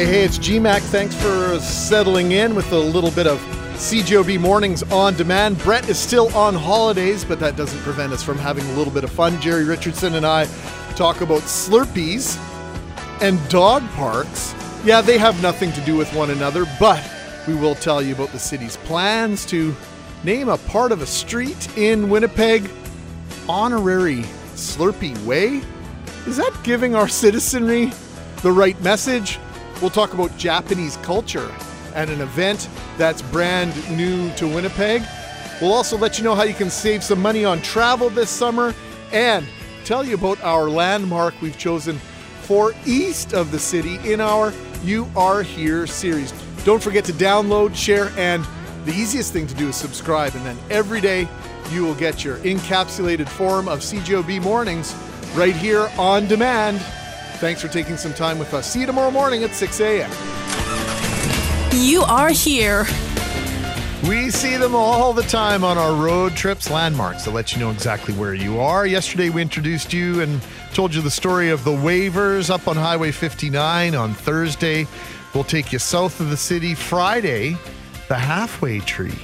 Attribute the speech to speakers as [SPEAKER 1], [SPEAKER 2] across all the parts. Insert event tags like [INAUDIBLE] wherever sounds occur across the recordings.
[SPEAKER 1] Hey, hey, it's GMAC. Thanks for settling in with a little bit of CJOB Mornings on demand. Brett is still on holidays, but that doesn't prevent us from having a little bit of fun. Gerry Richardson and I talk about Slurpees and dog parks. Yeah, they have nothing to do with one another, but we will tell you about the city's plans to name a part of a street in Winnipeg Honorary Slurpee Way. Is that giving our citizenry the right message? We'll talk about Japanese culture and an event that's brand new to Winnipeg. We'll also let you know how you can save some money on travel this summer and tell you about our landmark we've chosen for east of the city in our You Are Here series. Don't forget to download, share, and the easiest thing to do is subscribe. And then every day you will get your encapsulated form of CJOB mornings right here on demand. Thanks for taking some time with us. See you tomorrow morning at 6 a.m.
[SPEAKER 2] You are here.
[SPEAKER 1] We see them all the time on our road trips, landmarks to let you know exactly where you are. Yesterday, we introduced you and told you the story of the waivers up on Highway 59. On Thursday, we'll take you south of the city. Friday, the halfway tree,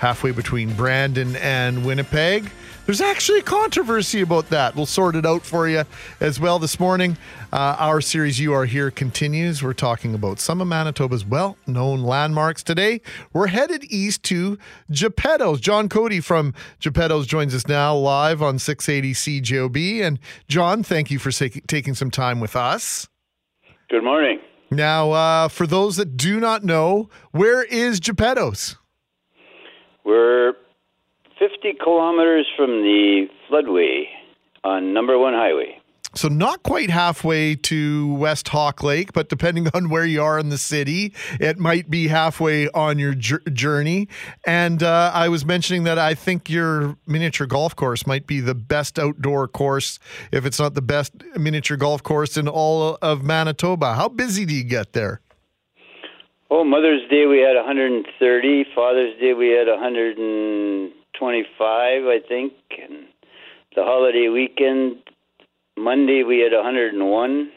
[SPEAKER 1] halfway between Brandon and Winnipeg. There's actually a controversy about that. We'll sort it out for you as well this morning. Uh, our series You Are Here continues. We're talking about some of Manitoba's well known landmarks today. We're headed east to Geppetto's. John Cody from Geppetto's joins us now live on 680 CJOB. And John, thank you for taking some time with us.
[SPEAKER 3] Good morning.
[SPEAKER 1] Now, uh, for those that do not know, where is Geppetto's?
[SPEAKER 3] We're 50 kilometers from the floodway on number one highway.
[SPEAKER 1] So not quite halfway to West Hawk Lake, but depending [LAUGHS] on where you are in the city, it might be halfway on your journey. And uh, I was mentioning that I think your miniature golf course might be the best outdoor course, if it's not the best miniature golf course in all of Manitoba. How busy do you get there?
[SPEAKER 3] Oh, Mother's Day we had 130. Father's Day we had 100. 25, I think. And the holiday weekend, Monday, we had 101.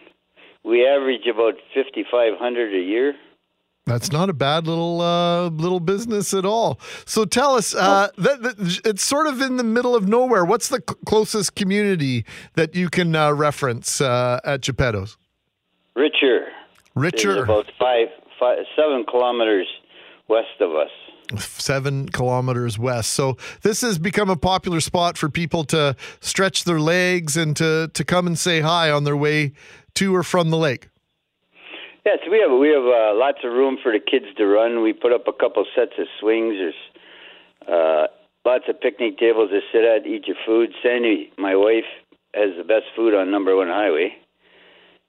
[SPEAKER 3] We average about 5,500 a year.
[SPEAKER 1] That's not a bad little uh, little business at all. So tell us, uh, that, that, it's sort of in the middle of nowhere. What's the c- closest community that you can uh, reference uh, at Geppetto's?
[SPEAKER 3] Richer.
[SPEAKER 1] Richer.
[SPEAKER 3] about five, five, seven kilometers west of us
[SPEAKER 1] seven kilometers west. So this has become a popular spot for people to stretch their legs and to, to come and say hi on their way to or from the lake.
[SPEAKER 3] Yes, we have we have uh, lots of room for the kids to run. We put up a couple sets of swings. There's uh, lots of picnic tables to sit at, eat your food. Sandy, my wife, has the best food on Number One Highway,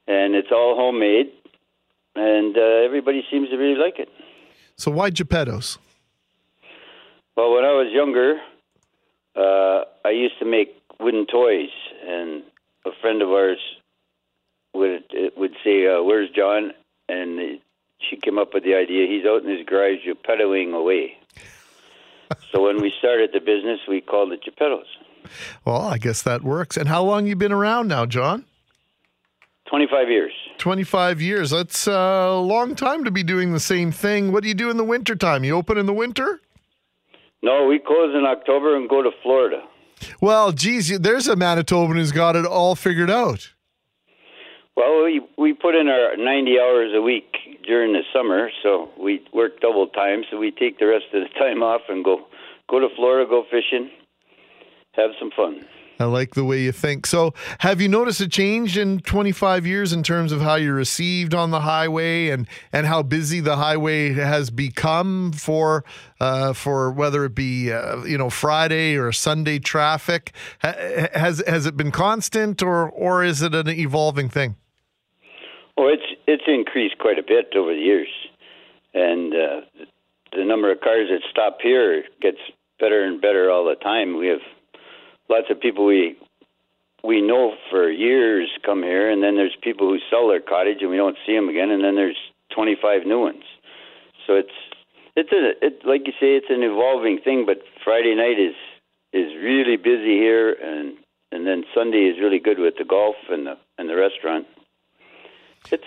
[SPEAKER 3] and it's all homemade, and uh, everybody seems to really like it.
[SPEAKER 1] So why Geppetto's?
[SPEAKER 3] Well, when I was younger, uh, I used to make wooden toys, and a friend of ours would would say, uh, "Where's John?" And she came up with the idea. He's out in his garage, Geppettoing away. so when we started the business, we called it Geppetto's.
[SPEAKER 1] Well, I guess that works. And how long you been around now, John?
[SPEAKER 3] 25 years.
[SPEAKER 1] 25 years. That's a long time to be doing the same thing. What do you do in the wintertime? You open in the winter?
[SPEAKER 3] No, we close in October and go to Florida.
[SPEAKER 1] Well, geez, there's a Manitoban who's got it all figured out.
[SPEAKER 3] Well, we we put in our 90 hours a week during the summer, so we work double time. So we take the rest of the [LAUGHS] time off and go go to Florida, go fishing, have some fun.
[SPEAKER 1] I like the way you think. So, have you noticed a change in 25 years in terms of how you're received on the highway and and how busy the highway has become for uh, for whether it be uh, you know Friday or Sunday traffic? Has has it been constant or or is it an evolving thing?
[SPEAKER 3] Well, it's it's increased quite a bit over the years, and uh, the number of cars that stop here gets better and better all the time. We have lots of people we we know for years come here, and then there's people who sell their cottage and we don't see them again, and then there's 25 new ones. So it's it's a it like you say, it's an evolving thing. But Friday night is is really busy here, and and then Sunday is really good with the golf and the and the restaurant. It's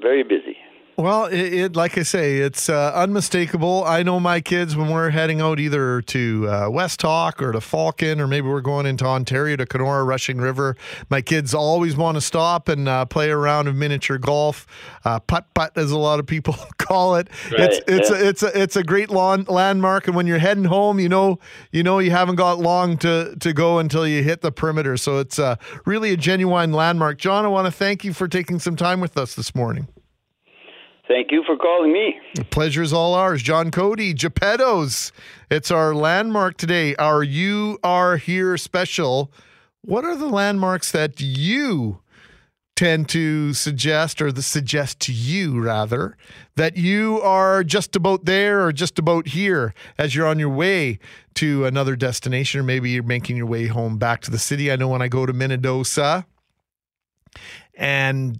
[SPEAKER 3] very busy.
[SPEAKER 1] Well, it, it like I say, it's uh, unmistakable. I know my kids when we're heading out either to uh, West Hawk or to Falcon, or maybe we're going into Ontario to Kenora, Rushing River. My kids always want to stop and uh, play a round of miniature golf, uh, putt putt, as a lot of people [LAUGHS] call it.
[SPEAKER 3] Right,
[SPEAKER 1] it's it's
[SPEAKER 3] yeah.
[SPEAKER 1] a, it's a it's a great lawn, landmark, and when you're heading home, you know you know you haven't got long to to go until you hit the perimeter. So it's uh, really a genuine landmark. John, I want to thank you for taking some time with us this morning.
[SPEAKER 3] Thank you for calling me.
[SPEAKER 1] The pleasure is all ours. John Cody, Geppetto's. It's our landmark today, our You Are Here special. What are the landmarks that you tend to suggest, or the suggest to you rather, that you are just about there or just about here as you're on your way to another destination, or maybe you're making your way home back to the city? I know when I go to Minnedosa and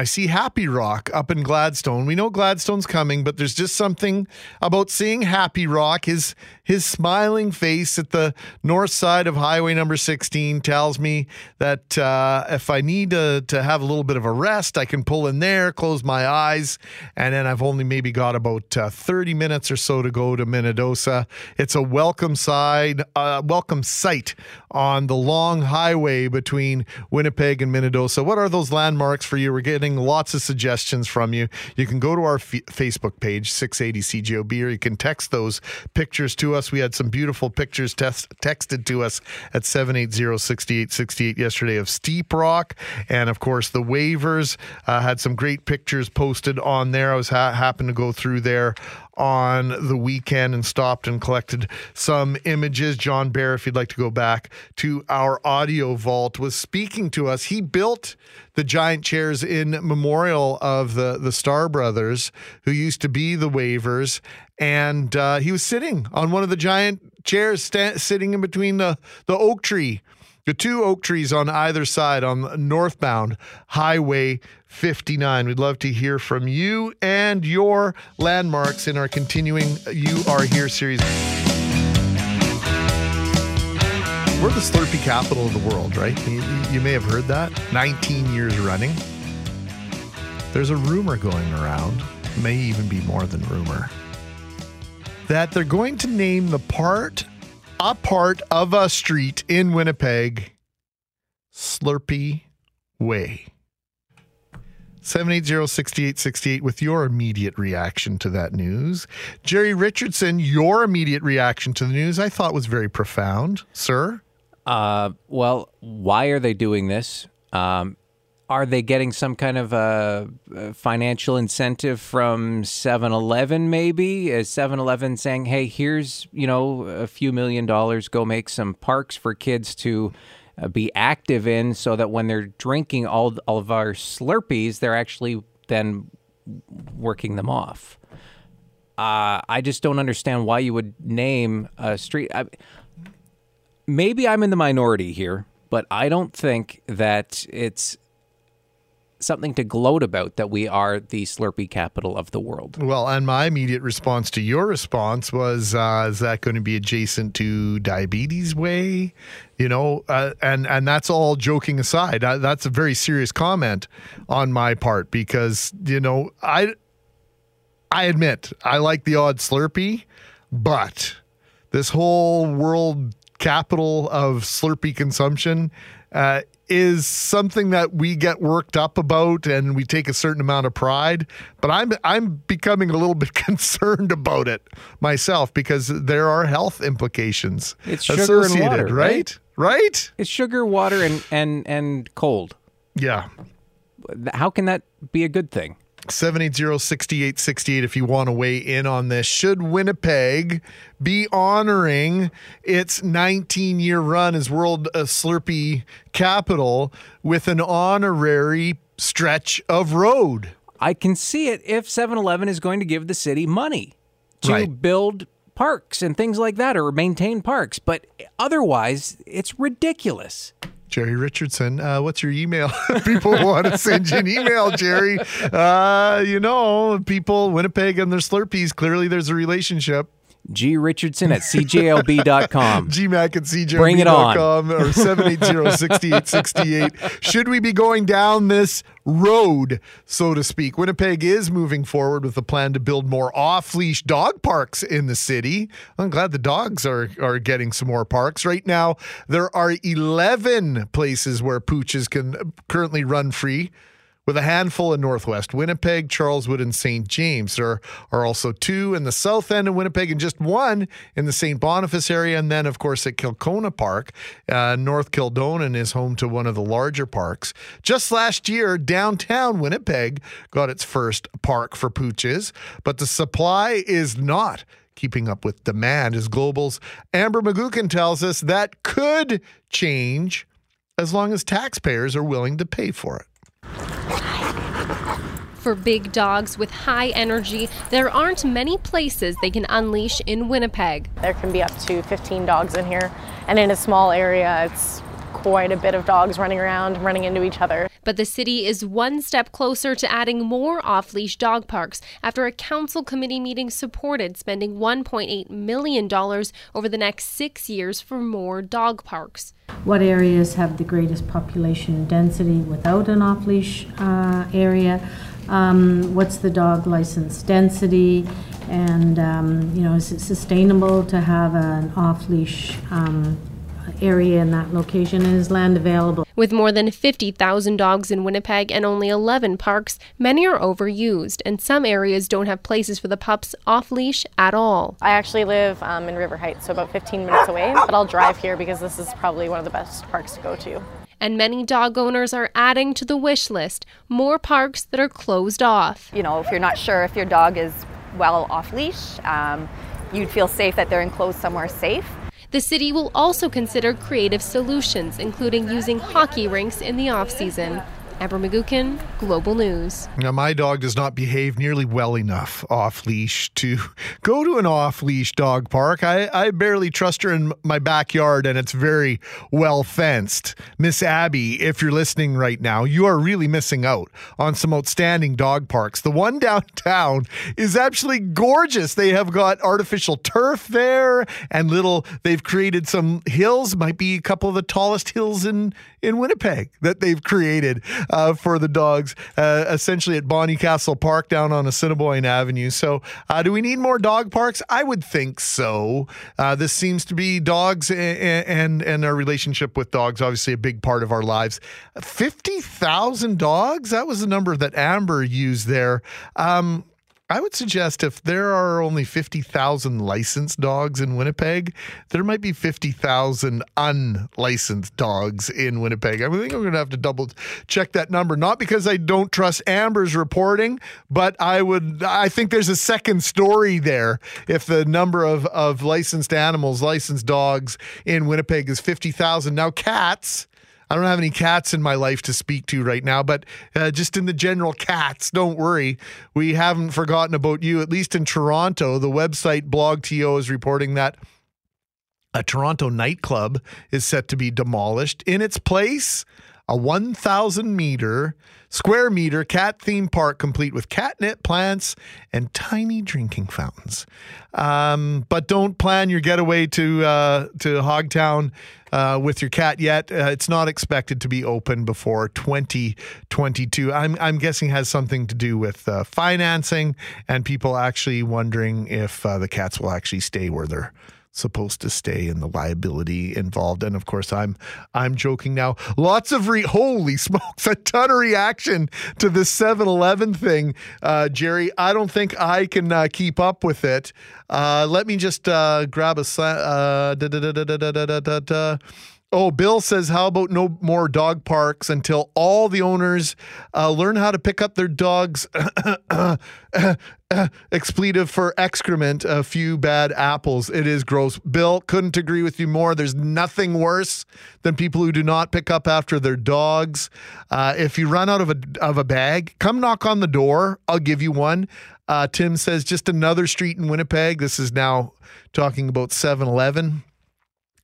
[SPEAKER 1] I see Happy Rock up in Gladstone. We know Gladstone's coming, but there's just something about seeing Happy Rock. His his smiling face at the north side of Highway Number 16 tells me that uh, if I need to, to have a little bit of a rest, I can pull in there, close my eyes, and then I've only maybe got about uh, 30 minutes or so to go to Minnedosa. It's a welcome side, uh, welcome sight on the long highway between Winnipeg and Minnedosa. What are those landmarks for you? We're getting lots of suggestions from you. You can go to our f- Facebook page, 680 CJOB, or you can text those pictures to us. We had some beautiful pictures texted to us at 780 6868 yesterday of Steep Rock. And of course, the waivers uh, had some great pictures posted on there. I was ha- happened to go through there on the weekend and stopped and collected some images. John Bear, if you'd like to go back to our audio vault, was speaking to us. He built the giant chairs in memorial of the the Star Brothers, who used to be the waivers, and uh, he was sitting on one of the giant chairs, sitting in between the the oak tree. The two oak trees on either side on the northbound Highway 59. We'd love to hear from you and your landmarks in our continuing You Are Here series. We're the Slurpee capital of the world, right? You, you may have heard that 19 years running. There's a rumor going around, may even be more than rumor, that they're going to name the part, a part of a street in Winnipeg, Slurpee Way. 780-6868 with your immediate reaction to that news. Gerry Richardson, your immediate reaction to the news I thought was very profound, sir.
[SPEAKER 4] Uh, well, why are they doing this? Um, are they getting some kind of a, a financial incentive from 7-Eleven maybe? Is 7-Eleven saying, "Hey, here's, you know, a few million dollars, go make some parks for kids to uh, be active in so that when they're drinking all all of our Slurpees, they're actually then working them off." Uh, I just don't understand why you would name a street. I, maybe I'm in the minority here, but I don't think that it's something to gloat about that we are the Slurpee capital of the world.
[SPEAKER 1] Well, and my immediate response to your response was, uh, "Is that going to be adjacent to Diabetes Way?" You know, uh, and and that's all joking aside. Uh, that's a very serious comment on my part because you know I I admit I like the odd Slurpee, but this whole world capital of Slurpee consumption uh, is something that we get worked up about and we take a certain amount of pride. But I'm I'm becoming a little [LAUGHS] bit concerned about it myself because there are health implications
[SPEAKER 4] It's sugar and water,
[SPEAKER 1] right? Right?
[SPEAKER 4] It's sugar, water, and and and cold.
[SPEAKER 1] Yeah.
[SPEAKER 4] How can that be a good thing?
[SPEAKER 1] 780-6868 if you want to weigh in on this. Should Winnipeg be honoring its 19-year run as World uh, Slurpee capital with an honorary stretch of road?
[SPEAKER 4] I can see it if 7-Eleven is going to give the city money to
[SPEAKER 1] Right.
[SPEAKER 4] build parks and things like that or maintain parks, but otherwise it's ridiculous.
[SPEAKER 1] Gerry Richardson, uh, what's your email? [LAUGHS] people want to send you an email, Gerry. Uh, you know, people, Winnipeg and their Slurpees, clearly there's a relationship.
[SPEAKER 4] G Richardson at CJOB.com.
[SPEAKER 1] GMAC [LAUGHS] at CJOB.com
[SPEAKER 4] Bring it on.
[SPEAKER 1] or 780-6868. Should we be going down this road, so to speak? Winnipeg is moving forward with a plan to build more off-leash dog parks in the city. I'm glad the dogs are, are getting some more parks. Right now, there are 11 places where pooches can currently run free with a handful in Northwest Winnipeg, Charleswood, and St. James. There are also two in the south end of Winnipeg and just one in the St. Boniface area. And then, of course, at Kilcona Park, uh, North Kildonan is home to one of the larger parks. Just last year, downtown Winnipeg got its first park for pooches, but the supply is not keeping up with demand. As Global's Amber McGuckin tells us that could change as long as taxpayers are willing to pay for it.
[SPEAKER 5] For big dogs with high energy, there aren't many places they can unleash in Winnipeg.
[SPEAKER 6] There can be up to 15 dogs in here, and in a small area, it's quite a bit of dogs running around, running into each other.
[SPEAKER 5] But the city is one step closer to adding more off leash dog parks after a council committee meeting supported spending $1.8 million over the next six years for more dog parks.
[SPEAKER 7] What areas have the greatest population density without an off leash uh, area? Um, what's the dog license density? And, um, you know, is it sustainable to have an off leash um, area in that location and is land available?
[SPEAKER 5] With more than 50,000 dogs in Winnipeg and only 11 parks, many are overused, and some areas don't have places for the pups off leash at all.
[SPEAKER 6] I actually live um, in River Heights, so about 15 minutes away, but I'll drive here because this is probably one of the best parks to go to.
[SPEAKER 5] And many dog owners are adding to the wish list more parks that are closed off.
[SPEAKER 8] You know, if you're not sure if your dog is well off leash, um, you'd feel safe that they're enclosed somewhere safe.
[SPEAKER 5] The city will also consider creative solutions, including using hockey rinks in the off season. Amber Global News.
[SPEAKER 1] Now, my dog does not behave nearly well enough off leash to [LAUGHS] go to an off leash dog park. I, I barely trust her in my backyard, and it's very well fenced. Miss Abby, if you're listening right now, you are really missing out on some outstanding dog parks. The one [LAUGHS] downtown is actually gorgeous. They have got artificial turf there and little, they've created some hills, might be a couple of the tallest hills in, in Winnipeg that they've created uh, for the dogs, uh, essentially at Bonnycastle Park down on Assiniboine Avenue. So, uh, do we need more dog parks? I would think so. Uh, this seems to be dogs and, and and our relationship with dogs, obviously a big part of our lives. Fifty thousand dogs. That was the number that Amber used there. Um, I would suggest if there are only 50,000 licensed dogs in Winnipeg, there might be 50,000 unlicensed dogs in Winnipeg. I think I'm going to have to double check that number, not because I don't trust Amber's reporting, but I would, I think there's a second story there. If the number of, of licensed animals, licensed dogs in Winnipeg is 50,000. Now, cats, I don't have any cats in my life to speak to right now, but uh, just in the general cats, don't worry. We haven't forgotten about you. At least in Toronto, the website BlogTO is reporting that a Toronto nightclub is set to be demolished. In its place, a 1,000 meter square meter cat theme park complete with catnip plants and tiny drinking fountains. Um, but don't plan your getaway to uh, to Hogtown uh, with your cat yet. Uh, it's not expected to be open before 2022. I'm I'm guessing has something to do with uh, financing and people actually wondering if uh, the cats will actually stay where they're supposed to stay and the liability involved. And of course i'm i'm joking now. Lots of re holy [LAUGHS] smokes a ton of reaction to this 7-eleven thing. Uh, gerry i don't think i can uh, keep up with it. Uh, let me just uh, grab a Oh, Bill says, how about no more dog parks until all the owners uh, learn how to pick up their dogs' [COUGHS] expletive for excrement, a few bad apples. It is gross. Bill, couldn't agree with you more. There's nothing worse than people who do not pick up after their dogs. Uh, if you run out of a, of a bag, come knock on the door. I'll give you one. Uh, Tim says, just another street in Winnipeg. This is now talking about 7 Eleven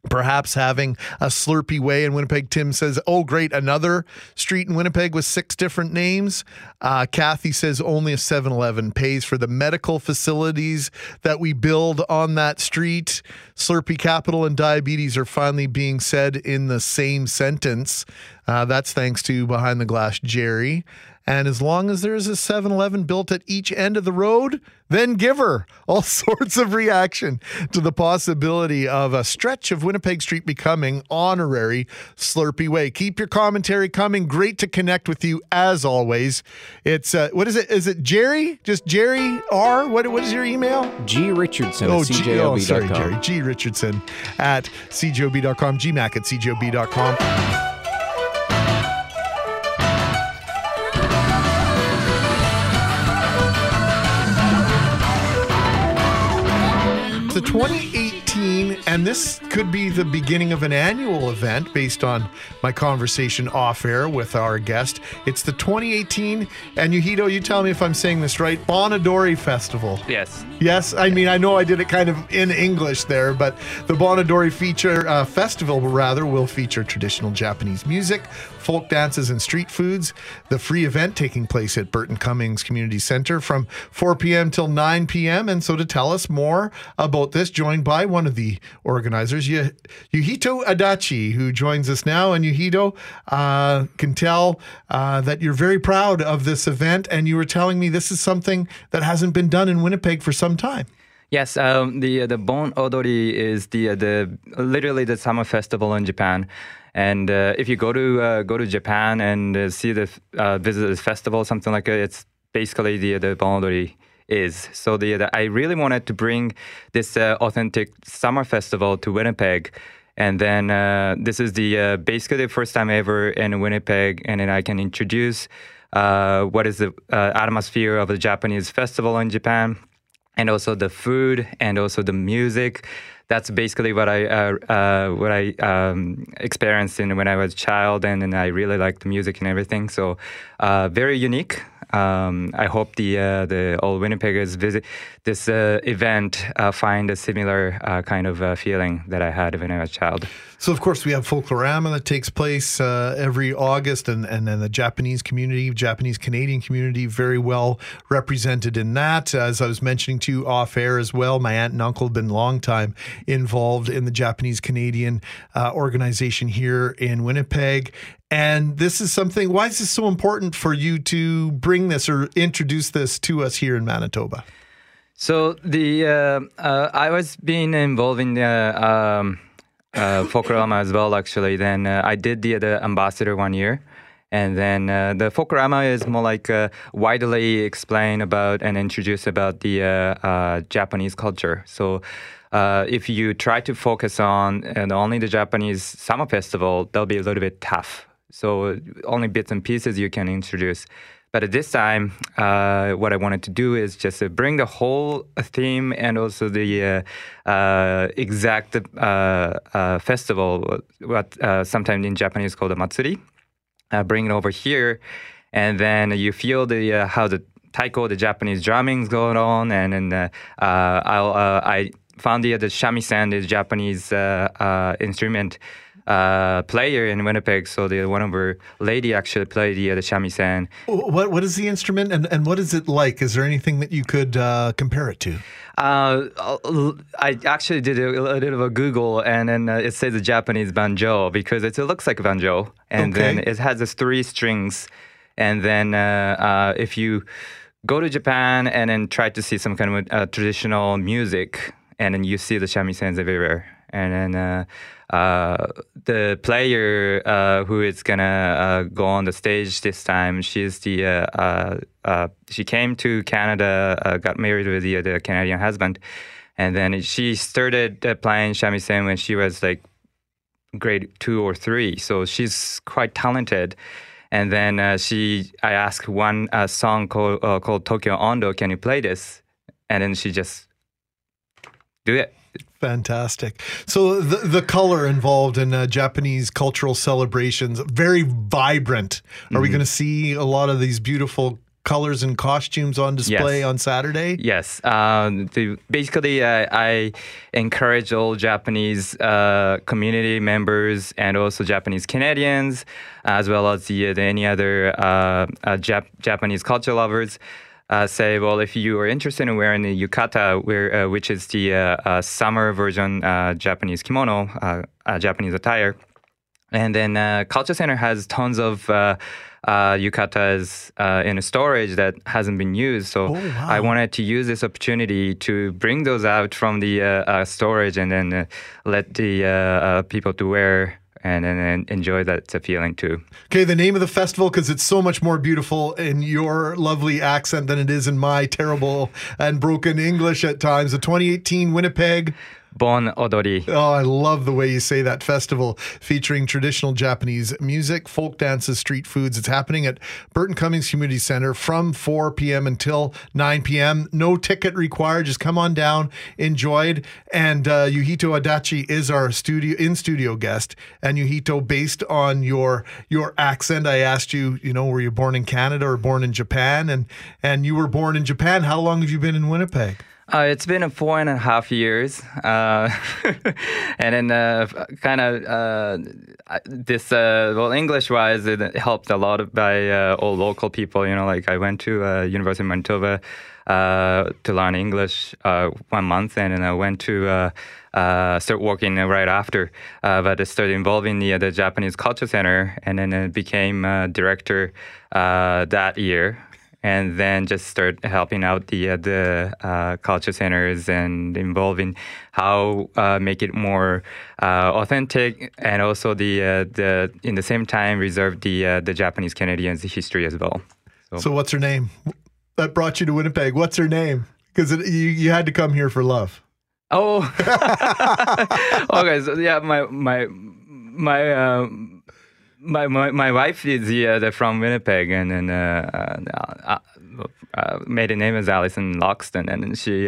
[SPEAKER 1] perhaps having a slurpy Way in Winnipeg. Tim says, "Oh, great, another street in Winnipeg with six different names." Uh, Kathy says, "Only a 7-Eleven pays for the medical facilities that we build on that street." slurpy capital and diabetes are finally being said in the same sentence. Uh, that's thanks to Behind the Glass Gerry. And as long as there's a 7 Eleven built at each end of the road, then give her all [LAUGHS] sorts of reaction to the possibility of a stretch of Winnipeg Street becoming honorary Slurpee Way. Keep your commentary coming. Great to connect with you as always. It's, uh, what is it? Is it Gerry? Just Gerry R? What, what is your email?
[SPEAKER 4] G Richardson
[SPEAKER 1] Oh,
[SPEAKER 4] at CJOB.com.
[SPEAKER 1] oh, sorry, Gerry. G Richardson at CJOB.com, GMAC at CJOB.com. the 2018, and this could be the beginning of an annual event based on my conversation off air with our guest. It's the 2018, and Yuhito, you tell me if I'm saying this right, Bon Odori Festival.
[SPEAKER 9] Yes.
[SPEAKER 1] Yes, I mean, I know I did it kind of in English there, but the Bon Odori feature uh, festival, rather, will feature traditional Japanese music, folk dances, and street foods. The free event taking place at Burton Cummings Community Center from 4 p.m. till 9 p.m. And so to tell us more about this, joined by one of the organizers, Yu- Yuhito Adachi, who joins us now. And Yuhito uh, can tell uh, that you're very proud of this event, and you were telling me this is something that hasn't been done in Winnipeg for some time.
[SPEAKER 9] Yes, um, the uh, the Bon Odori is the uh, the literally the summer festival in Japan, and uh, if you go to uh, go to Japan and uh, see the uh, visit this festival, something like it, it's basically the the Bon Odori is. So the, the I really wanted to bring this uh, authentic summer festival to Winnipeg. And then uh, this is the uh, basically the first time ever in Winnipeg, and then I can introduce uh, what is the uh, atmosphere of the Japanese festival in Japan, and also the food and also the music. That's basically what I uh, what I um, experienced in when I was a child, and, and I really liked the music and everything. So very unique. Um, I hope the uh, the all Winnipeggers visit this uh, event uh, find a similar uh, kind of uh, feeling that I had when I was a child.
[SPEAKER 1] So, of course, we have Folklorama that takes place uh, every August, and, and then the Japanese community, Japanese Canadian community, very well represented in that. As I was mentioning to you off air as well, my aunt and uncle have been long time involved in the Japanese Canadian organization here in Winnipeg. And this is something, why is this so important for you to bring this or introduce this to us here in Manitoba?
[SPEAKER 9] So the uh, uh, I was being involved in the um, uh, Folklorama as well. Actually, then uh, I did the the ambassador one year, and then uh, the Folklorama is more like uh, widely explain about and introduce about the Japanese culture. So. If you try to focus on only the Japanese summer festival, that'll be a little bit tough. So only bits and pieces you can introduce. But at this time, uh, what I wanted to do is just uh, bring the whole theme and also the uh, uh, exact uh, uh, festival, what uh, sometimes in Japanese called a matsuri. Uh, bring it over here, and then you feel the uh, how the taiko, the Japanese drumming's going on, and then uh, uh, I'll, uh, I found the the shamisen, the Japanese uh, uh, instrument uh, player in Winnipeg. So the one of our lady actually played the, the shamisen.
[SPEAKER 1] What What is the instrument and, and what is it like? Is there anything that you could uh, compare it to?
[SPEAKER 9] Uh, I actually did a, a little of a Google, and then uh, it says a Japanese banjo because it, it looks like a banjo, and then it has this three strings, and then uh, uh, if you go to Japan and then try to see some kind of uh, traditional music, and then you see the shamisen everywhere, and then. Uh, uh, the player uh, who is gonna go on the stage this time, she's the she came to Canada, got married with the, the Canadian husband, and then she started playing shamisen when she was like grade two or three. So she's quite talented. And then uh, she, I asked one uh, song called uh, called Tokyo Ondo. Can you play this? And then she just do it.
[SPEAKER 1] Fantastic. So the the color involved in uh, Japanese cultural celebrations very vibrant. Are we going to see a lot of these beautiful colors and costumes on display
[SPEAKER 9] Yes.
[SPEAKER 1] on Saturday.
[SPEAKER 9] Yes. Um, the, basically, uh, I encourage all Japanese uh, community members and also Japanese Canadians, as well as the, the any other uh, uh, Jap- Japanese culture lovers. Uh, say, well, if you are interested in wearing the yukata, where, uh, which is the uh, uh, summer version uh, Japanese kimono, uh, uh, Japanese attire, and then uh, Culture Center has tons of uh, uh, yukatas uh, in storage that hasn't been used. So
[SPEAKER 1] Oh, wow.
[SPEAKER 9] I wanted to use this opportunity to bring those out from the storage and then uh, let the people to wear and, and, and enjoy that feeling too.
[SPEAKER 1] Okay, the name of the festival, because it's so much more beautiful in your lovely accent than it is in my terrible and broken English at times. The 2018 Winnipeg.
[SPEAKER 9] Bon Odori.
[SPEAKER 1] Oh, I love the way you say that festival featuring traditional Japanese music, folk dances, street foods. It's happening at Burton Cummings Community Center from 4 p.m. until 9 p.m. No ticket required. Just come on down, enjoy it. And uh, Yuhito Adachi is our studio in studio guest. And Yuhito, based on your your accent, I asked you, you know, were you born in Canada or born in Japan? And and you were born in Japan. How long have you been in Winnipeg?
[SPEAKER 9] Uh, it's been four and a half years, uh, [LAUGHS] and then uh, kind of uh, this uh, well English wise it helped a lot by uh, all local people. You know, like I went to University of Manitoba to learn English one month, and then I went to. Uh, start working right after, uh, but I started involving the the Japanese Culture Center, and then I became uh, director that year and then just start helping out the uh, the uh, culture centers and involving how uh, make it more uh, authentic and also the uh, the in the same time reserve the uh, the Japanese Canadians history as well.
[SPEAKER 1] So what's her name? That brought you to Winnipeg. What's her name? Because you you had to come here for love.
[SPEAKER 9] Oh, [LAUGHS] okay. So yeah, my my my. Uh, my, my my wife is the, uh, the from Winnipeg, and then uh, uh, uh, uh, maiden name is Alison Loxton, and she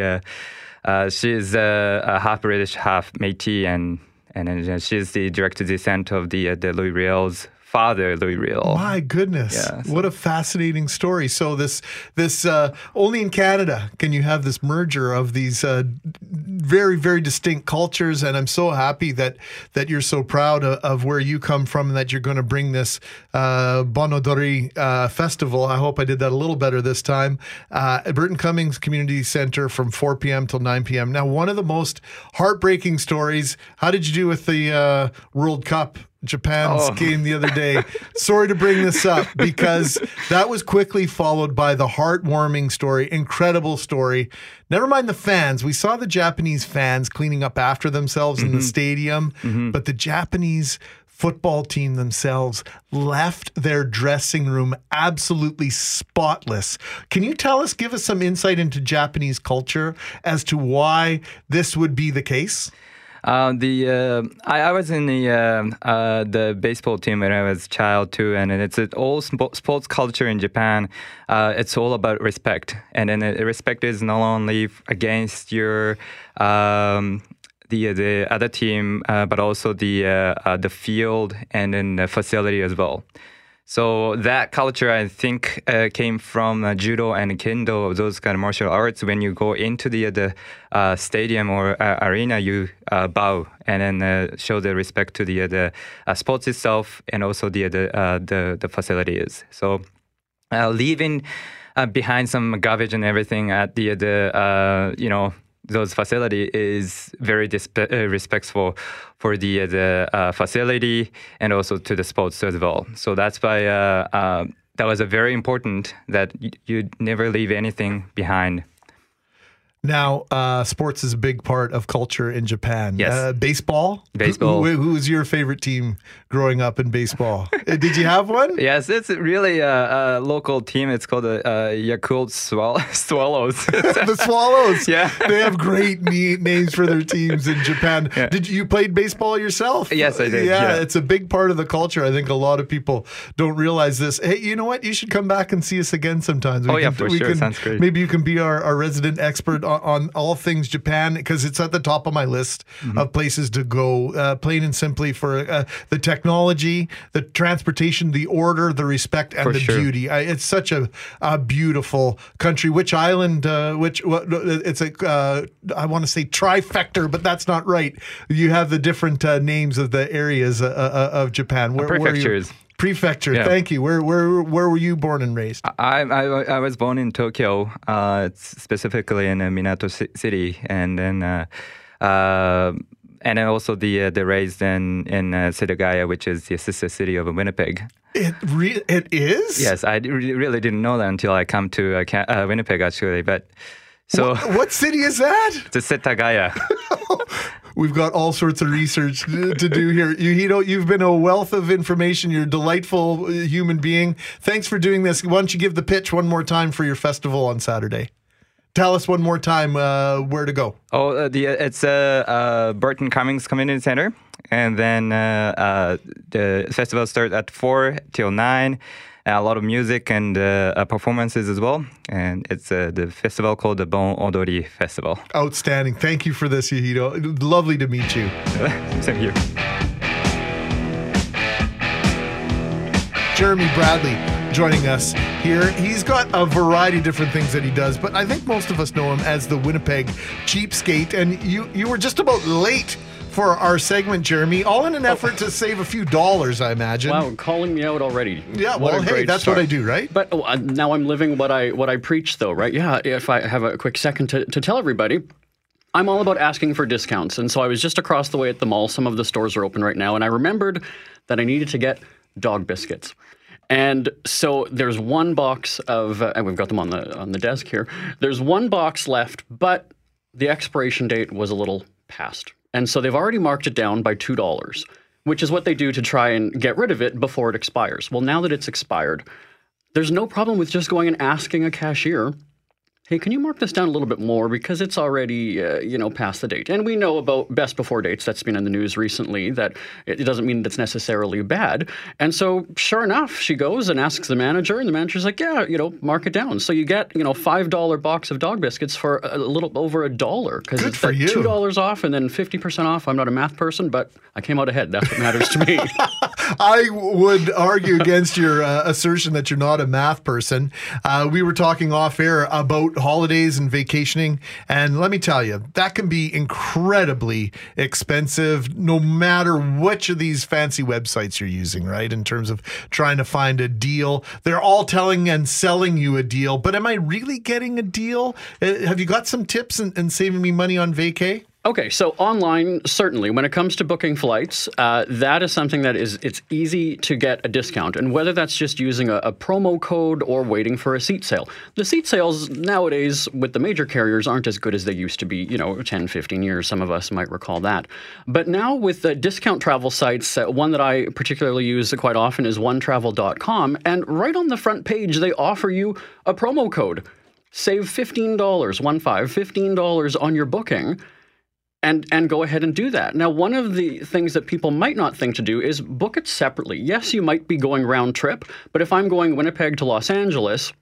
[SPEAKER 9] she's a half British, half Métis, and and she's the direct descent of the the Louis Riel's father, Louis Riel.
[SPEAKER 1] My goodness,
[SPEAKER 9] Yeah, so-
[SPEAKER 1] what a fascinating story. So this this uh, only in Canada can you have this merger of these uh, very very distinct cultures, and I'm so happy that that you're so proud of, of where you come from and that you're going to bring this uh, Bon Odori uh, festival. I hope I did that a little better this time uh, at Burton Cummings Community Center from 4 p.m. till 9 p.m. Now, one of the most heartbreaking stories. How did you do with the uh, World Cup? Japan's
[SPEAKER 9] Oh.
[SPEAKER 1] game the other day. Sorry to bring this up [LAUGHS] because that was quickly followed by the heartwarming story, incredible story. Never mind the fans. We saw the Japanese fans cleaning up after themselves in the mm-hmm. stadium, mm-hmm. but the Japanese football team themselves left their dressing room absolutely spotless. Can you tell us, give us some insight into Japanese culture as to why this would be the case?
[SPEAKER 9] Uh, the uh, I, I was in the uh, uh, the baseball team when I was a child too, and, it's an all spo- sports culture in Japan. Uh, it's all about respect, and then uh, respect is not only against your um, the the other team, but also the the field and then the facility as well. So that culture, I think, uh, came from uh, judo and kendo, those kind of martial arts. When you go into the the uh, stadium or uh, arena, you uh, bow and then uh, show the respect to the the sports itself and also the the the, the facilities. So leaving behind some garbage and everything at the the you know those facility is very uh, respectful for the uh, the uh, facility and also to the sports as well. So that's why uh, uh, that was a very important that y- you never leave anything behind.
[SPEAKER 1] Now, uh, sports is a big part of culture in Japan.
[SPEAKER 9] Yes.
[SPEAKER 1] Uh, baseball?
[SPEAKER 9] Baseball.
[SPEAKER 1] Who, who was your favorite team growing up in baseball? [LAUGHS] Uh, Did you have one?
[SPEAKER 9] Yes, it's really a, a local team. It's called the uh, Yakult Swall- [LAUGHS] Swallows. [LAUGHS]
[SPEAKER 1] the Swallows.
[SPEAKER 9] Yeah.
[SPEAKER 1] They have great ne- names for their teams in Japan. Did you, you played baseball yourself?
[SPEAKER 9] Yes, I did,
[SPEAKER 1] Yeah,
[SPEAKER 9] yeah.
[SPEAKER 1] it's a big part of the culture. I think a lot of people don't realize this. Hey, you know what? You should come back and see us again sometimes. We
[SPEAKER 9] Oh, yeah,
[SPEAKER 1] can-
[SPEAKER 9] for sure.
[SPEAKER 1] can-
[SPEAKER 9] Sounds great.
[SPEAKER 1] Maybe you can be our, our resident expert on, all things Japan because it's at the top of my list
[SPEAKER 9] Mm-hmm.
[SPEAKER 1] of places to go. Uh, plain and simply for uh, the technology, the transportation, the order, the respect, and
[SPEAKER 9] For
[SPEAKER 1] the
[SPEAKER 9] sure.
[SPEAKER 1] beauty. I, it's such a, a beautiful country. Which island? Uh, which what, it's a uh, I want to say trifecta, but that's not right. You have the different uh, names of the areas uh, uh, of Japan. Where, where
[SPEAKER 9] prefectures.
[SPEAKER 1] Prefecture.
[SPEAKER 9] Yeah.
[SPEAKER 1] Thank you. Where where where were you born and raised?
[SPEAKER 9] I, I, I was born in Tokyo, uh, specifically in uh, Minato City, and then uh, uh, and also the uh, the raised in in uh, Setagaya, which is the sister city of Winnipeg.
[SPEAKER 1] It re- it is.
[SPEAKER 9] Yes, I re- really didn't know that until I come to uh, Ca- uh, Winnipeg actually, but. So
[SPEAKER 1] What city is that? [LAUGHS]
[SPEAKER 9] the Setagaya. [LAUGHS]
[SPEAKER 1] We've got all sorts of research to do here. You, you know, you've been a wealth of information. You're a delightful uh, human being. Thanks for doing this. Why don't you give the pitch one more time for your festival on Saturday? Tell us one more time uh, where to go.
[SPEAKER 9] Oh, uh, the it's uh, uh, Burton Cummings Community Center, and then uh, uh, the festival starts at four till nine. A lot of music and uh, uh, performances as well, and it's uh, the festival called the Bon Odori Festival.
[SPEAKER 1] Outstanding. Thank you for this, Yahito. Lovely to meet you. [LAUGHS]
[SPEAKER 9] Same here.
[SPEAKER 1] Jeremy Bradley joining us here. He's got a variety of different things that he does, but I think most of us know him as the Winnipeg cheapskate. And you you were just about late for our segment, Jeremy, all in an effort to save a few dollars, I imagine.
[SPEAKER 10] Wow, calling me out already.
[SPEAKER 1] Yeah,
[SPEAKER 10] What
[SPEAKER 1] well, hey,
[SPEAKER 10] great
[SPEAKER 1] that's what. I do, right?
[SPEAKER 10] But oh, uh, now I'm living what I what I preach, though, right? Yeah. If I have a quick second to, to tell everybody. I'm all about asking for discounts. And so I was just across the way at the mall. Some of the stores are open right now. And I remembered that I needed to get dog biscuits. And so there's one box of, uh, and we've got them on the on the desk here. There's one box left, but the expiration date was a little past, and so they've already marked it down by two dollars, which is what they do to try and get rid of it before it expires. Well, now that it's expired, there's no problem with just going and asking a cashier hey, can you mark this down a little bit more because it's already, uh, you know, past the date. And we know about best before dates. That's been in the news recently. That it doesn't mean that's necessarily bad. And so, sure enough, she goes and asks the manager, and the manager's like, yeah, you know, mark it down. So you get, you know, five dollar box of dog biscuits for a little over a dollar because it's
[SPEAKER 1] for you.
[SPEAKER 10] two dollars off and then fifty percent off. I'm not a math person, but I came out ahead. That's what matters to me. [LAUGHS]
[SPEAKER 1] I would argue against your uh, assertion that you're not a math person. Uh, we were talking off air about holidays and vacationing, and let me tell you, that can be incredibly expensive no matter which of these fancy websites you're using, right? In terms of trying to find a deal, they're all telling and selling you a deal, but am I really getting a deal? Uh, have you got some tips and, saving me money on vacay?
[SPEAKER 10] Okay, so online, certainly, when it comes to booking flights, uh, that is something that is it's easy to get a discount, and whether that's just using a, a promo code or waiting for a seat sale. The seat sales nowadays with the major carriers aren't as good as they used to be, you know, 10, 15 years. Some of us might recall that. But now with the discount travel sites, uh, one that I particularly use quite often is onetravel.com, and right on the front page, they offer you a promo code. Save $15, one five, $15 on your booking and and go ahead and do that. Now, one of the things that people might not think to do is book it separately. Yes, you might be going round trip, but if I'm going Winnipeg to Los Angeles,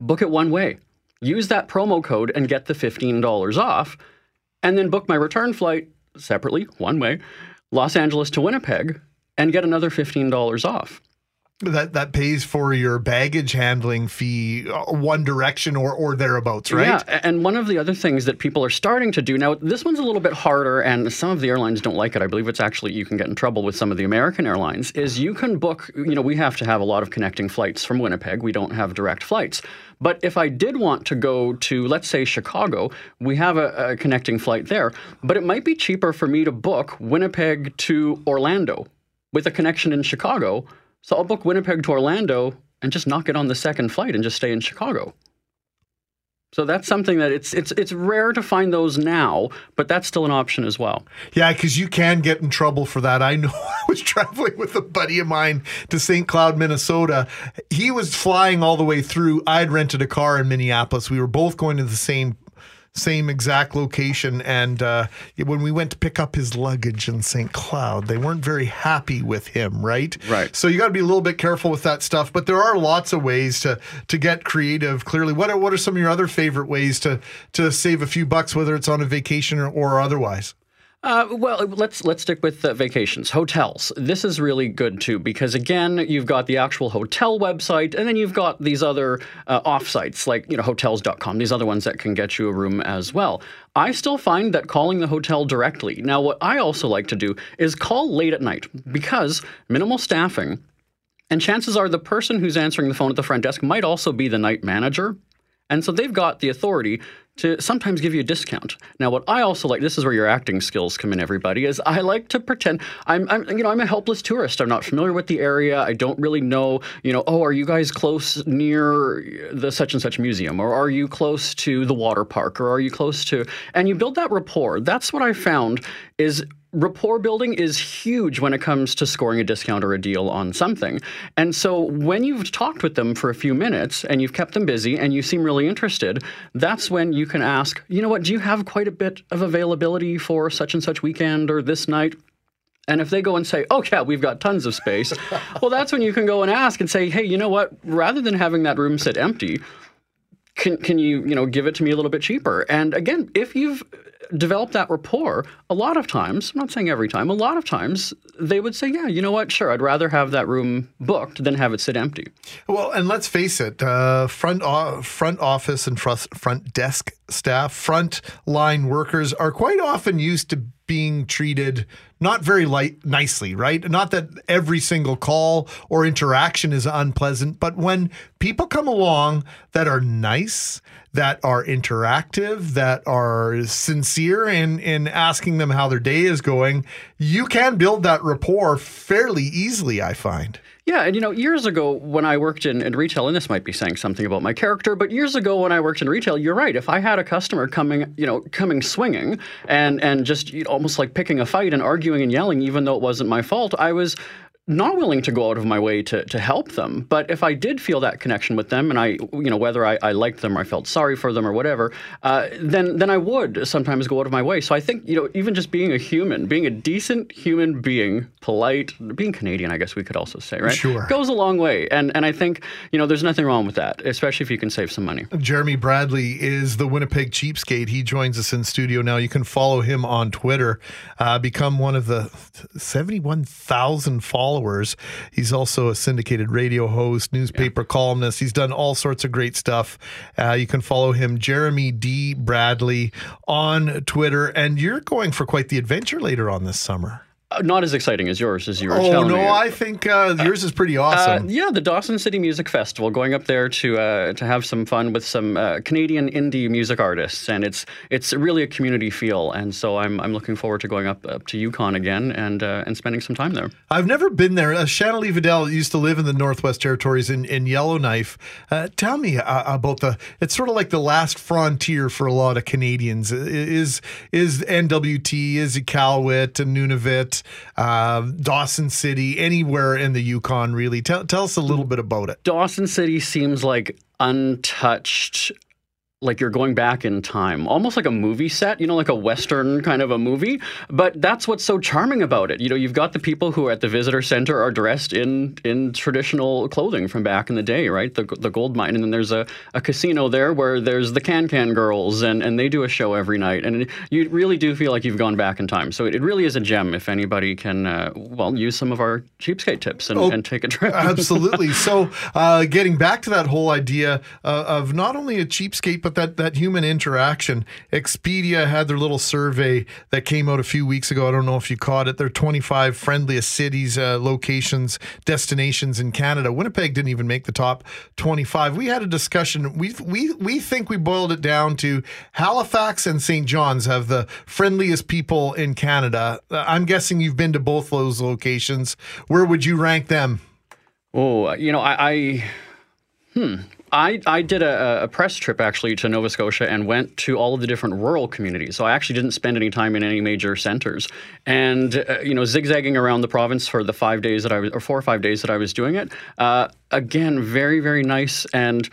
[SPEAKER 10] book it one way. Use that promo code and get the $15 off, and then book my return flight separately, one way, Los Angeles to Winnipeg, and get another $15 off.
[SPEAKER 1] That that pays for your baggage handling fee, uh, one direction or or thereabouts, right?
[SPEAKER 10] Yeah, and one of the other things that people are starting to do now, this one's a little bit harder, and some of the airlines don't like it. I believe it's actually you can get in trouble with some of the American airlines. Is you can book, you know, we have to have a lot of connecting flights from Winnipeg. We don't have direct flights. But if I did want to go to, let's say, Chicago, we have a, a connecting flight there. But it might be cheaper for me to book Winnipeg to Orlando with a connection in Chicago. So I'll book Winnipeg to Orlando and just knock it on the second flight and just stay in Chicago. So that's something that it's it's it's rare to find those now, but that's still an option as well.
[SPEAKER 1] Yeah, because you can get in trouble for that. I [LAUGHS] know I was traveling with a buddy of mine to St. Cloud, Minnesota. He was flying all the way through. I'd rented a car in Minneapolis. We were both going to the same same exact location. And uh, when we went to pick up his luggage in St. Cloud, they weren't very happy with him, right?
[SPEAKER 10] Right.
[SPEAKER 1] So you got to be a little bit careful with that stuff. But there are lots of ways to to get creative. Clearly, what are what are some of your other favorite ways to to save a few bucks, whether it's on a vacation or, or otherwise?
[SPEAKER 10] Uh, well, let's let's stick with uh, vacations, hotels. This is really good too because again, you've got the actual hotel website, and then you've got these other uh, offsites like you know hotels.com. These other ones that can get you a room as well. I still find that calling the hotel directly. Now, what I also like to do is call late at night because minimal staffing. And chances are the person who's answering the phone at the front desk might also be the night manager. And so they've got the authority to sometimes give you a discount. Now, what I also like, this is where your acting skills come in, everybody, is I like to pretend I'm, I'm, you know, I'm a helpless tourist. I'm not familiar with the area. I don't really know, you know, oh, are you guys close near the such and such museum, or are you close to the water park, or are you close to, and you build that rapport. That's what I found is rapport building is huge when it comes to scoring a discount or a deal on something. And so when you've talked with them for a few minutes and you've kept them busy and you seem really interested, that's when you can ask, you know what, do you have quite a bit of availability for such and such weekend or this night? And if they go and say, oh, yeah, we've got tons of space, [LAUGHS] well, that's when you can go and ask and say, hey, you know what, rather than having that room sit empty, can, can you, you know, give it to me a little bit cheaper? And again, if you've developed that rapport, a lot of times, I'm not saying every time, a lot of times they would say, yeah, you know what, sure, I'd rather have that room booked than have it sit empty.
[SPEAKER 1] Well, and let's face it, uh, front o- front office and front front desk staff, front line workers are quite often used to being treated not very light nicely, right? Not that every single call or interaction is unpleasant, but when people come along that are nice, that are interactive, that are sincere in in asking them how their day is going, you can build that rapport fairly easily, I find.
[SPEAKER 10] Yeah, and you know, years ago when I worked in, in retail, and this might be saying something about my character, but years ago when I worked in retail, you're right. If I had a customer coming, you know, coming swinging and and just you know, almost like picking a fight and arguing and yelling, even though it wasn't my fault, I was not willing to go out of my way to, to help them. But if I did feel that connection with them, and I, you know, whether I, I liked them or I felt sorry for them or whatever, uh, then then I would sometimes go out of my way. So I think you know, even just being a human, being a decent human being, polite, being Canadian, I guess we could also say, right?
[SPEAKER 1] Sure.
[SPEAKER 10] Goes a long way, and and I think you know, there's nothing wrong with that, especially if you can save some money.
[SPEAKER 1] Jeremy Bradley is the Winnipeg cheapskate. He joins us in studio now. You can follow him on Twitter. Uh, become one of the seventy-one thousand followers followers. He's also a syndicated radio host, newspaper yeah. columnist. He's done all sorts of great stuff. Uh, you can follow him, Jeremy D. Bradley, on Twitter. And you're going for quite the adventure later on this summer.
[SPEAKER 10] Uh, not as exciting as yours, as you were
[SPEAKER 1] oh, no,
[SPEAKER 10] me.
[SPEAKER 1] I think uh, yours is pretty awesome.
[SPEAKER 10] Uh, yeah, the Dawson City Music Festival, going up there to uh, to have some fun with some uh, Canadian indie music artists, and it's it's really a community feel. And so I'm I'm looking forward to going up, up to Yukon again and uh, and spending some time there.
[SPEAKER 1] I've never been there. Uh, Shanley Vidal used to live in the Northwest Territories in, in Yellowknife. tell me about the. It's sort of like the last frontier for a lot of Canadians. Is is NWT? Is Iqaluit and Nunavut? Um, Dawson City, anywhere in the Yukon, really. Tell, tell us a little bit about it.
[SPEAKER 10] Dawson City seems like untouched like you're going back in time, almost like a movie set, you know, like a Western kind of a movie. But that's what's so charming about it. You know, you've got the people who are at the visitor center are dressed in in traditional clothing from back in the day, right? The, the gold mine. And then there's a, a casino there where there's the Can Can girls and, and they do a show every night. And you really do feel like you've gone back in time. So it, it really is a gem if anybody can, uh, well, use some of our cheapskate tips and, oh, and take a trip.
[SPEAKER 1] absolutely. [LAUGHS] So uh, getting back to that whole idea uh, of not only a cheapskate, but that that human interaction. Expedia had their little survey that came out a few weeks ago. I don't know if you caught it. Their 25 friendliest cities, uh, locations, destinations in Canada. Winnipeg didn't even make the top 25. We had a discussion. We we we think we boiled it down to Halifax and St. John's have the friendliest people in Canada. Uh, I'm guessing you've been to both those locations. Where would you rank them?
[SPEAKER 10] Oh, you know, I, I hmm. I, I did a, a, press trip actually to Nova Scotia and went to all of the different rural communities. So I actually didn't spend any time in any major centers. And, uh, you know, zigzagging around the province for the five days that I was, or four or five days that I was doing it, uh, again, very, very nice. And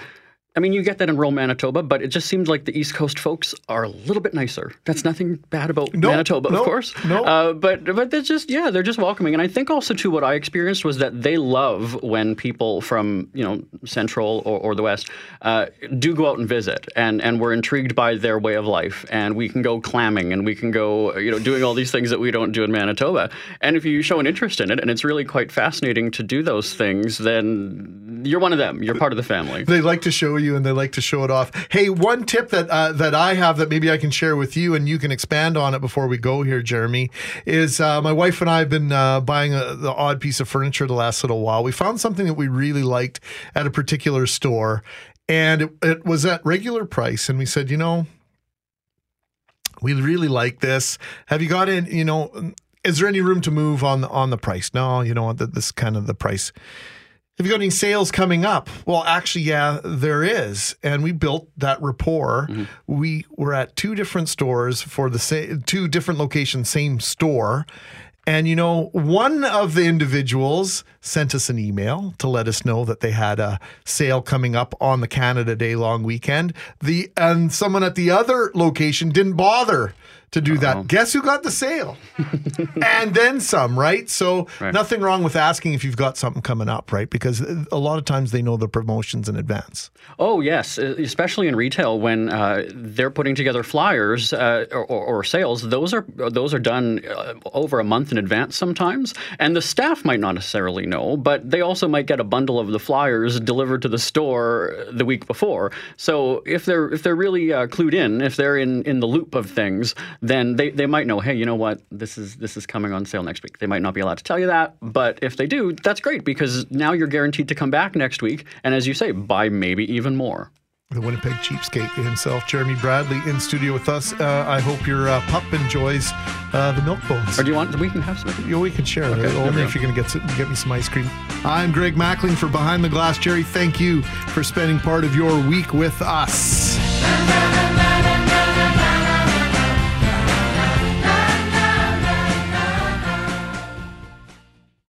[SPEAKER 10] I mean, you get that in rural Manitoba, but it just seems like the East Coast folks are a little bit nicer. That's nothing bad about
[SPEAKER 1] No,
[SPEAKER 10] Manitoba,
[SPEAKER 1] no,
[SPEAKER 10] of course.
[SPEAKER 1] no.
[SPEAKER 10] Uh, but but they're just yeah, they're just welcoming. And I think also too, what I experienced was that they love when people from you know Central or, or the West uh, do go out and visit, and and we're intrigued by their way of life, and we can go clamming, and we can go you know doing all these things that we don't do in Manitoba. And if you show an interest in it, and it's really quite fascinating to do those things, then you're one of them. You're part of the family.
[SPEAKER 1] They like to show you and they like to show it off. Hey, one tip that uh, that I have that maybe I can share with you and you can expand on it before we go here, Jeremy, is uh, my wife and I have been uh, buying a, the odd piece of furniture the last little while. We found something that we really liked at a particular store, and it, it was at regular price, and we said, you know, we really like this. Have you got in? You know, is there any room to move on on the price? No, you know what? This is kind of the price. Have you got any sales coming up? Well, actually, yeah, there is, and we built that rapport. Mm-hmm. We were at two different stores for the same, two different locations, same store. And you know, one of the individuals sent us an email to let us know that they had a sale coming up on the Canada Day long weekend. The and someone at the other location didn't bother to do that. Guess who got the sale? [LAUGHS] and then some, right? So
[SPEAKER 10] Right.
[SPEAKER 1] nothing wrong with asking if you've got something coming up, right? Because a lot of times they know the promotions in advance.
[SPEAKER 10] Oh yes, uh, especially in retail when uh, they're putting together flyers uh, or, or, or sales. Those are those are done uh, over a month in advance sometimes, and the staff might not necessarily know, but they also might get a bundle of the flyers delivered to the store the week before. So if they're if they're really uh, clued in, if they're in, in the loop of things, then they, they might know. Hey, you know what? This is this is coming on sale next week. They might not be allowed to tell you that, but if they do, that's great because now you're guaranteed to come back next week, and as you say, buy maybe even more.
[SPEAKER 1] The Winnipeg cheapskate himself, Jeremy Bradley, in studio with us. Uh, I hope your uh, pup enjoys uh, the milk bones.
[SPEAKER 10] Or do you want? We can have some.
[SPEAKER 1] Yeah, we can share.
[SPEAKER 10] Okay, we
[SPEAKER 1] Only if you're going to get some- get me some ice cream. I'm Greg Mackling for Behind the Glass. Gerry, thank you for spending part of your week with us.